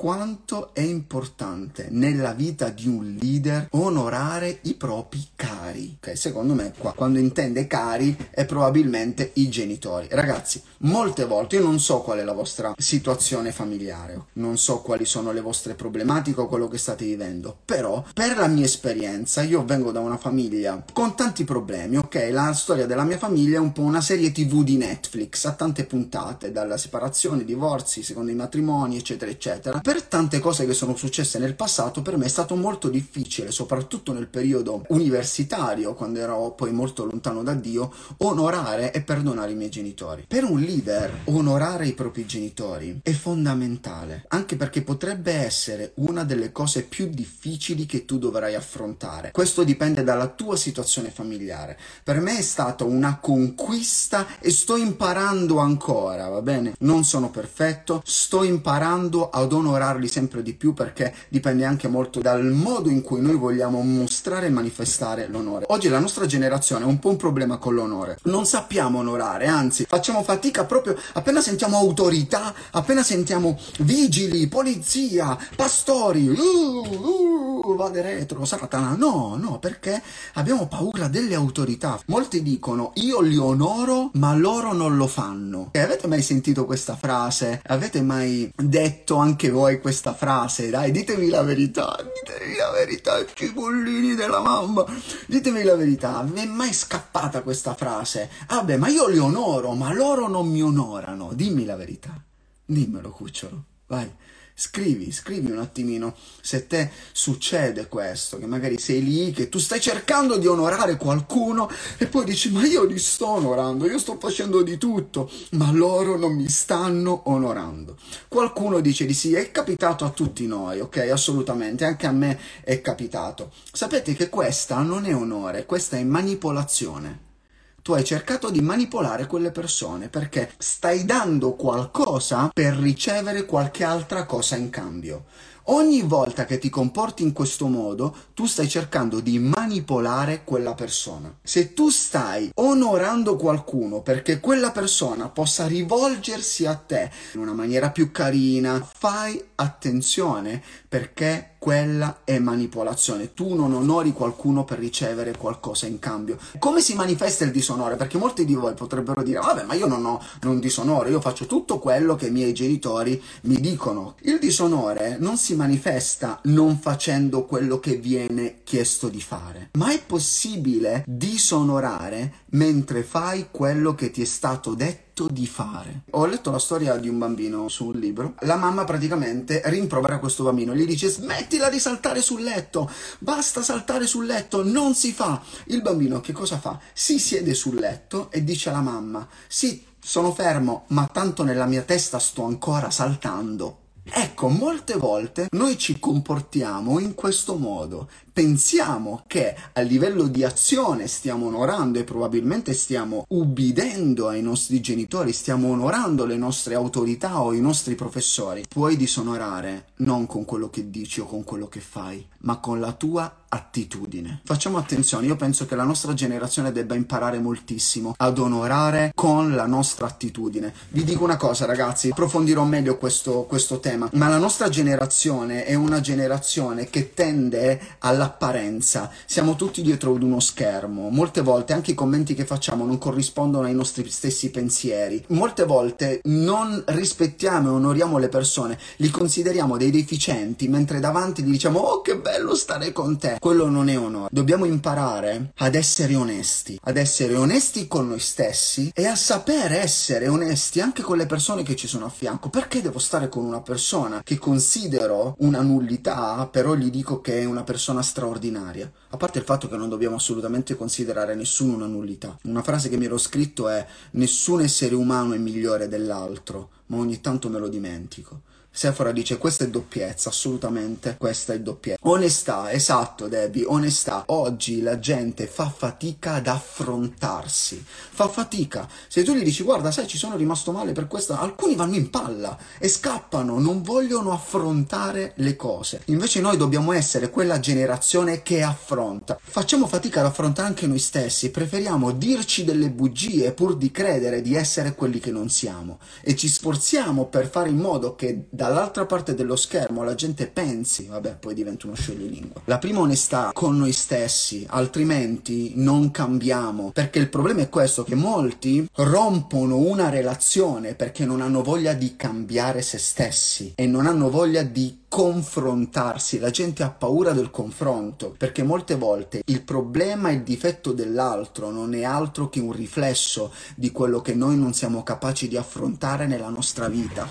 quanto è importante nella vita di un leader onorare i propri cari. Ok, secondo me qua quando intende cari è probabilmente i genitori. Ragazzi, molte volte io non so qual è la vostra situazione familiare, non so quali sono le vostre problematiche o quello che state vivendo, però per la mia esperienza io vengo da una famiglia con tanti problemi, ok? La storia della mia famiglia è un po' una serie TV di Netflix, ha tante puntate, dalla separazione, divorzi, secondo i matrimoni, eccetera, eccetera per tante cose che sono successe nel passato, per me è stato molto difficile, soprattutto nel periodo universitario, quando ero poi molto lontano da Dio, onorare e perdonare i miei genitori. Per un leader, onorare i propri genitori è fondamentale, anche perché potrebbe essere una delle cose più difficili che tu dovrai affrontare. Questo dipende dalla tua situazione familiare. Per me è stata una conquista e sto imparando ancora, va bene? Non sono perfetto, sto imparando ad onorare onorarli sempre di più perché dipende anche molto dal modo in cui noi vogliamo mostrare e manifestare l'onore. Oggi la nostra generazione ha un po' un problema con l'onore. Non sappiamo onorare, anzi facciamo fatica proprio appena sentiamo autorità, appena sentiamo vigili, polizia, pastori, uh, uh, vade retro, Satana. No, no, perché abbiamo paura delle autorità. Molti dicono io li onoro, ma loro non lo fanno. E avete mai sentito questa frase? Avete mai detto anche voi? Vuoi questa frase, dai, ditemi la verità, ditemi la verità, cipollini della mamma, ditemi la verità, vi è mai scappata questa frase? Ah beh, ma io li onoro, ma loro non mi onorano, dimmi la verità, dimmelo cucciolo, vai. Scrivi, scrivi un attimino se te succede questo, che magari sei lì, che tu stai cercando di onorare qualcuno e poi dici ma io li sto onorando, io sto facendo di tutto, ma loro non mi stanno onorando. Qualcuno dice di sì, è capitato a tutti noi, ok? Assolutamente, anche a me è capitato. Sapete che questa non è onore, questa è manipolazione. Tu hai cercato di manipolare quelle persone perché stai dando qualcosa per ricevere qualche altra cosa in cambio. Ogni volta che ti comporti in questo modo, tu stai cercando di manipolare quella persona. Se tu stai onorando qualcuno perché quella persona possa rivolgersi a te in una maniera più carina, fai attenzione perché quella è manipolazione. Tu non onori qualcuno per ricevere qualcosa in cambio. Come si manifesta il disonore? Perché molti di voi potrebbero dire: Vabbè, ma io non ho non disonore, io faccio tutto quello che i miei genitori mi dicono. Il disonore non si manifesta non facendo quello che viene chiesto di fare, ma è possibile disonorare mentre fai quello che ti è stato detto di fare. Ho letto la storia di un bambino su un libro. La mamma praticamente rimprovera questo bambino, gli dice smettila di saltare sul letto, basta saltare sul letto, non si fa. Il bambino che cosa fa? Si siede sul letto e dice alla mamma, sì, sono fermo, ma tanto nella mia testa sto ancora saltando. Ecco, molte volte noi ci comportiamo in questo modo. Pensiamo che a livello di azione stiamo onorando e probabilmente stiamo ubbidendo ai nostri genitori, stiamo onorando le nostre autorità o i nostri professori, puoi disonorare non con quello che dici o con quello che fai, ma con la tua attitudine. Facciamo attenzione, io penso che la nostra generazione debba imparare moltissimo ad onorare con la nostra attitudine. Vi dico una cosa ragazzi, approfondirò meglio questo, questo tema, ma la nostra generazione è una generazione che tende alla l'apparenza, siamo tutti dietro ad uno schermo, molte volte anche i commenti che facciamo non corrispondono ai nostri stessi pensieri, molte volte non rispettiamo e onoriamo le persone, li consideriamo dei deficienti, mentre davanti gli diciamo oh che bello stare con te, quello non è onore, dobbiamo imparare ad essere onesti, ad essere onesti con noi stessi e a sapere essere onesti anche con le persone che ci sono a fianco, perché devo stare con una persona che considero una nullità, però gli dico che è una persona straordinaria. A parte il fatto che non dobbiamo assolutamente considerare nessuno una nullità. Una frase che mi ero scritto è nessun essere umano è migliore dell'altro, ma ogni tanto me lo dimentico. Sephora dice questa è doppiezza, assolutamente questa è doppiezza. Onestà, esatto Debbie, onestà. Oggi la gente fa fatica ad affrontarsi, fa fatica. Se tu gli dici guarda sai ci sono rimasto male per questa, alcuni vanno in palla e scappano, non vogliono affrontare le cose. Invece noi dobbiamo essere quella generazione che affronta. Facciamo fatica ad affrontare anche noi stessi, preferiamo dirci delle bugie pur di credere di essere quelli che non siamo e ci sforziamo per fare in modo che dall'altra parte dello schermo la gente pensi, vabbè, poi diventa uno scioglilingua. La prima onestà con noi stessi, altrimenti non cambiamo. Perché il problema è questo, che molti rompono una relazione perché non hanno voglia di cambiare se stessi e non hanno voglia di confrontarsi, la gente ha paura del confronto perché molte volte il problema e il difetto dell'altro non è altro che un riflesso di quello che noi non siamo capaci di affrontare nella nostra vita.